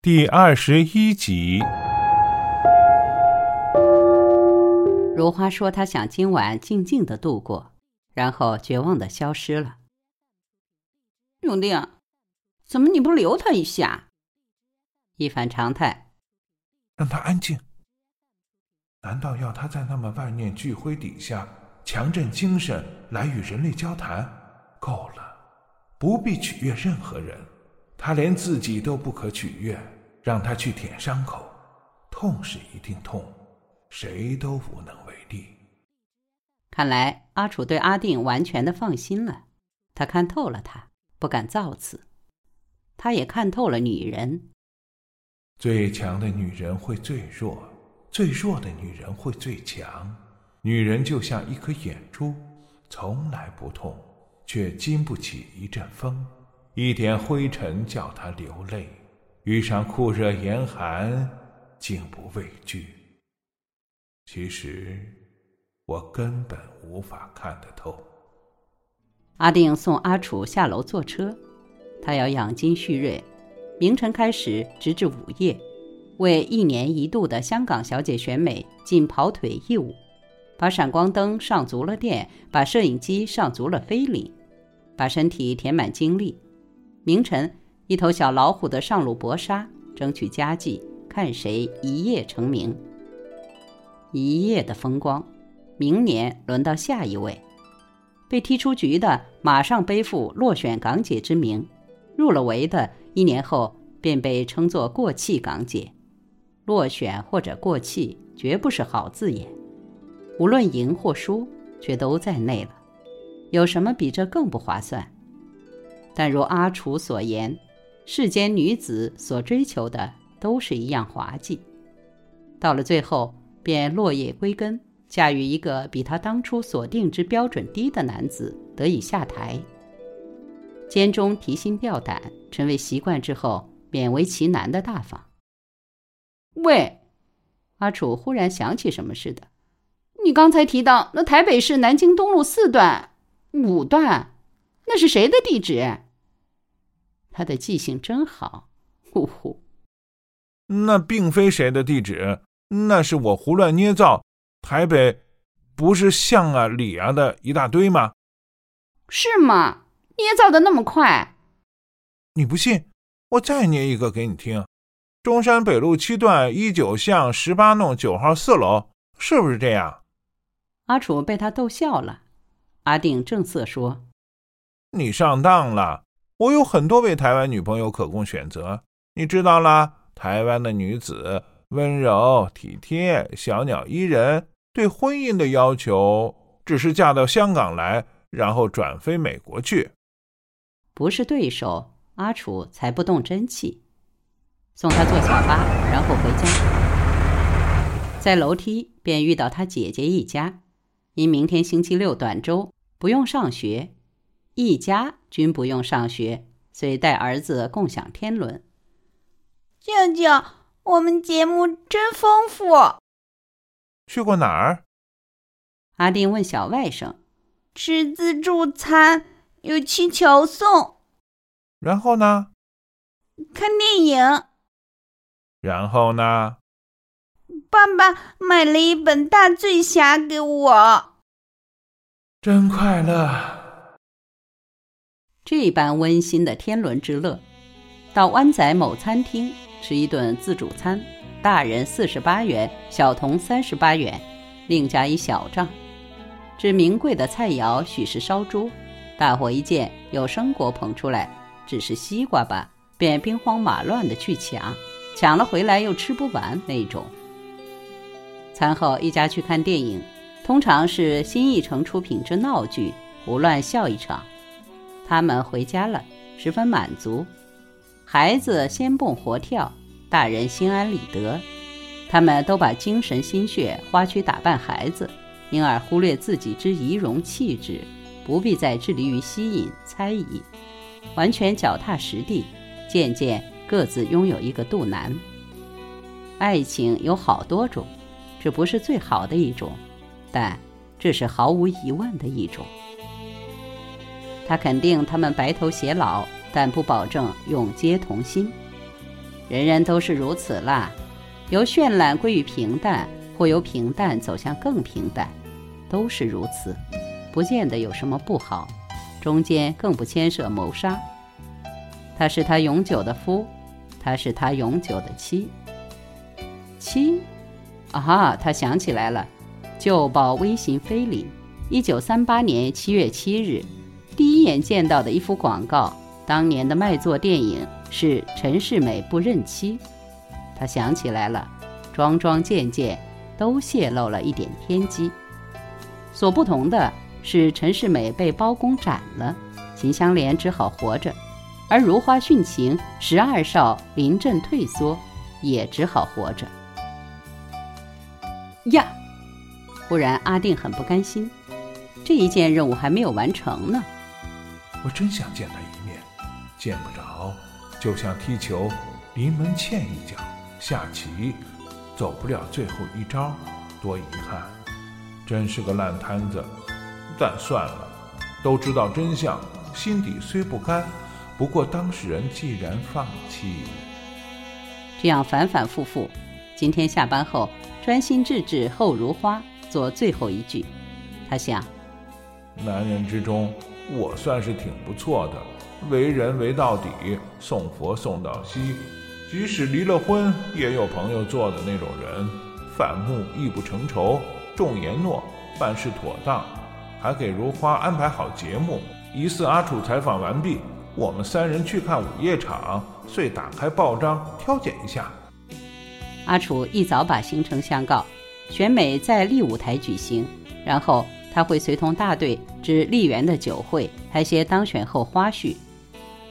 第二十一集。如花说：“她想今晚静静的度过，然后绝望的消失了。”永定，怎么你不留他一下？一反常态，让他安静。难道要他在那么万念俱灰底下强振精神来与人类交谈？够了，不必取悦任何人。他连自己都不可取悦，让他去舔伤口，痛是一定痛，谁都无能为力。看来阿楚对阿定完全的放心了，他看透了他，不敢造次。他也看透了女人，最强的女人会最弱，最弱的女人会最强。女人就像一颗眼珠，从来不痛，却经不起一阵风。一点灰尘叫他流泪，遇上酷热严寒，竟不畏惧。其实，我根本无法看得透。阿定送阿楚下楼坐车，他要养精蓄锐，明晨开始，直至午夜，为一年一度的香港小姐选美尽跑腿义务，把闪光灯上足了电，把摄影机上足了菲林，把身体填满精力。明晨，一头小老虎的上路搏杀，争取佳绩，看谁一夜成名。一夜的风光，明年轮到下一位。被踢出局的，马上背负落选港姐之名；入了围的，一年后便被称作过气港姐。落选或者过气，绝不是好字眼。无论赢或输，却都在内了。有什么比这更不划算？但如阿楚所言，世间女子所追求的都是一样滑稽，到了最后便落叶归根，嫁与一个比她当初所定之标准低的男子，得以下台。肩中提心吊胆，成为习惯之后，勉为其难的大方。喂，阿楚忽然想起什么似的，你刚才提到那台北市南京东路四段、五段，那是谁的地址？他的记性真好，呼呼。那并非谁的地址，那是我胡乱捏造。台北不是巷啊里啊的一大堆吗？是吗？捏造的那么快？你不信？我再捏一个给你听。中山北路七段一九巷十八弄九号四楼，是不是这样？阿楚被他逗笑了。阿定正色说：“你上当了。”我有很多位台湾女朋友可供选择，你知道啦。台湾的女子温柔体贴、小鸟依人，对婚姻的要求只是嫁到香港来，然后转飞美国去。不是对手，阿楚才不动真气。送他坐小巴，然后回家。在楼梯便遇到他姐姐一家，因明天星期六短周，不用上学。一家均不用上学，遂带儿子共享天伦。舅舅，我们节目真丰富。去过哪儿？阿丁问小外甥。吃自助餐，有气球送。然后呢？看电影。然后呢？爸爸买了一本《大醉侠》给我。真快乐。这般温馨的天伦之乐，到湾仔某餐厅吃一顿自助餐，大人四十八元，小童三十八元，另加一小账。至名贵的菜肴许是烧猪，大伙一见有生果捧出来，只是西瓜吧，便兵荒马乱的去抢，抢了回来又吃不完那种。餐后一家去看电影，通常是新艺城出品之闹剧，胡乱笑一场。他们回家了，十分满足。孩子先蹦活跳，大人心安理得。他们都把精神心血花去打扮孩子，因而忽略自己之仪容气质，不必再致力于吸引猜疑，完全脚踏实地。渐渐各自拥有一个肚腩。爱情有好多种，这不是最好的一种，但这是毫无疑问的一种。他肯定他们白头偕老，但不保证永结同心。人人都是如此啦，由绚烂归于平淡，或由平淡走向更平淡，都是如此，不见得有什么不好。中间更不牵涉谋杀。他是他永久的夫，他是他永久的妻。妻，啊哈，他想起来了，旧报微型菲林，一九三八年七月七日，第一眼见到的一幅广告，当年的卖座电影是陈世美不认妻。他想起来了，桩桩件件都泄露了一点天机。所不同的是，陈世美被包公斩了，秦香莲只好活着；而如花殉情，十二少临阵退缩，也只好活着。呀！忽然，阿定很不甘心，这一件任务还没有完成呢。我真想见他一面，见不着，就像踢球，临门欠一脚；下棋，走不了最后一招，多遗憾！真是个烂摊子。但算了，都知道真相，心底虽不甘，不过当事人既然放弃，这样反反复复。今天下班后。专心致志后如花，做最后一句。他想，男人之中，我算是挺不错的，为人为到底，送佛送到西。即使离了婚，也有朋友做的那种人。反目亦不成仇，重言诺，办事妥当，还给如花安排好节目。疑似阿楚采访完毕，我们三人去看午夜场，遂打开报章挑拣一下。阿楚一早把行程相告，选美在丽舞台举行，然后他会随同大队至丽园的酒会拍些当选后花絮。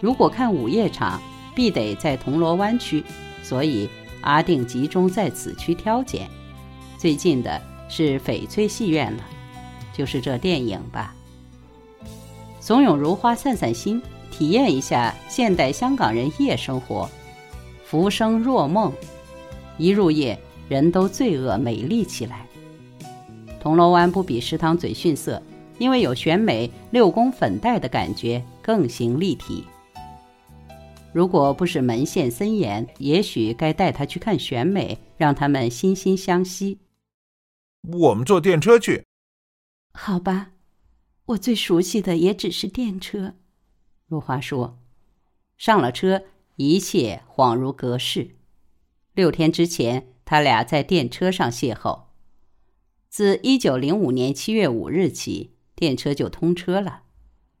如果看午夜场，必得在铜锣湾区，所以阿定集中在此区挑拣。最近的是翡翠戏院了，就是这电影吧。怂恿如花散散心，体验一下现代香港人夜生活，浮生若梦。一入夜，人都罪恶美丽起来。铜锣湾不比食堂嘴逊色，因为有选美六宫粉黛的感觉，更形立体。如果不是门限森严，也许该带他去看选美，让他们惺惺相惜。我们坐电车去。好吧，我最熟悉的也只是电车。如花说。上了车，一切恍如隔世。六天之前，他俩在电车上邂逅。自一九零五年七月五日起，电车就通车了。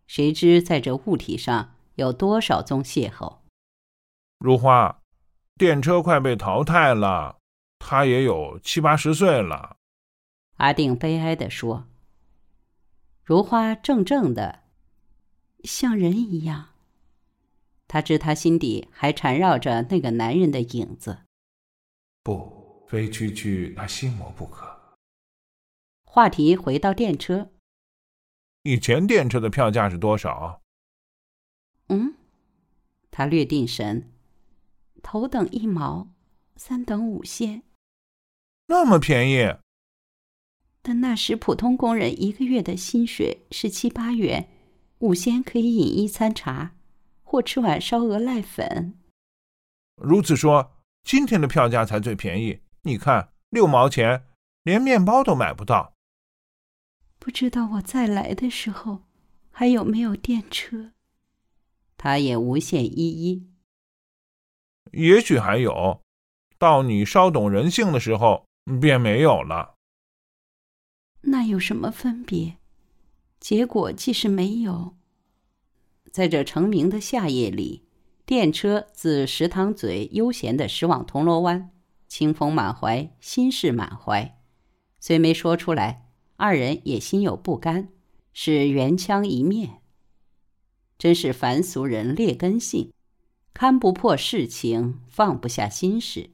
谁知在这物体上有多少宗邂逅？如花，电车快被淘汰了，他也有七八十岁了。阿定悲哀地说：“如花怔怔的，像人一样。他知他心底还缠绕着那个男人的影子。”不，非区区他心魔不可。话题回到电车。以前电车的票价是多少？嗯，他略定神。头等一毛，三等五仙。那么便宜？但那时普通工人一个月的薪水是七八元，五仙可以饮一餐茶，或吃碗烧鹅濑粉。如此说。今天的票价才最便宜，你看，六毛钱，连面包都买不到。不知道我再来的时候，还有没有电车？他也无限依依。也许还有，到你稍懂人性的时候，便没有了。那有什么分别？结果既是没有，在这成名的夏夜里。电车自石塘嘴悠闲的驶往铜锣湾，清风满怀，心事满怀。虽没说出来，二人也心有不甘，是缘腔一面。真是凡俗人劣根性，看不破世情，放不下心事，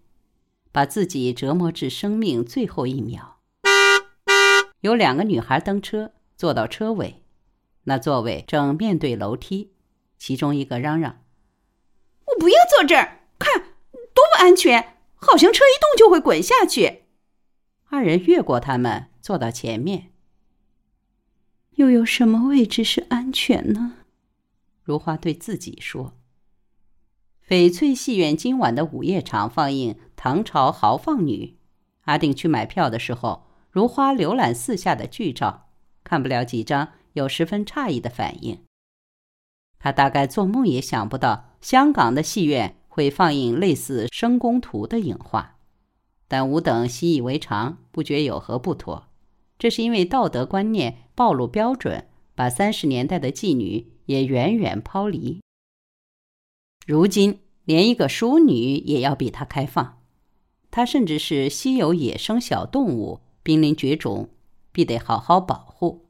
把自己折磨至生命最后一秒。有两个女孩登车，坐到车尾，那座位正面对楼梯，其中一个嚷嚷。我不要坐这儿，看多不安全，好像车一动就会滚下去。二人越过他们，坐到前面。又有什么位置是安全呢？如花对自己说：“翡翠戏院今晚的午夜场放映《唐朝豪放女》。阿定去买票的时候，如花浏览四下的剧照，看不了几张，有十分诧异的反应。他大概做梦也想不到，香港的戏院会放映类似《深宫图》的影画。但吾等习以为常，不觉有何不妥。这是因为道德观念暴露标准，把三十年代的妓女也远远抛离。如今连一个淑女也要比他开放，他甚至是稀有野生小动物，濒临绝种，必得好好保护。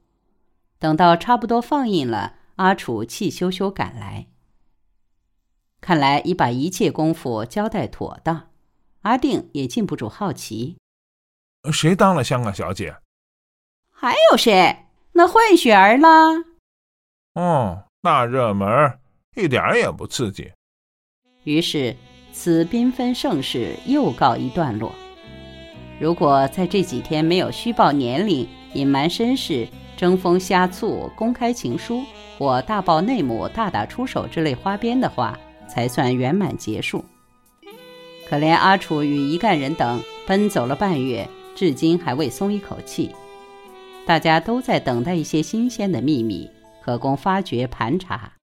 等到差不多放映了，阿楚气咻咻赶来，看来已把一切功夫交代妥当。阿定也禁不住好奇：谁当了香港小姐？还有谁？那混血儿啦？哦，大热门，一点也不刺激。于是，此缤纷盛世又告一段落。如果在这几天没有虚报年龄、隐瞒身世、争风呷醋、公开情书或大爆内幕、大打出手之类花边的话，才算圆满结束。可怜阿楚与一干人等奔走了半月，至今还未松一口气。大家都在等待一些新鲜的秘密，可供发掘盘查。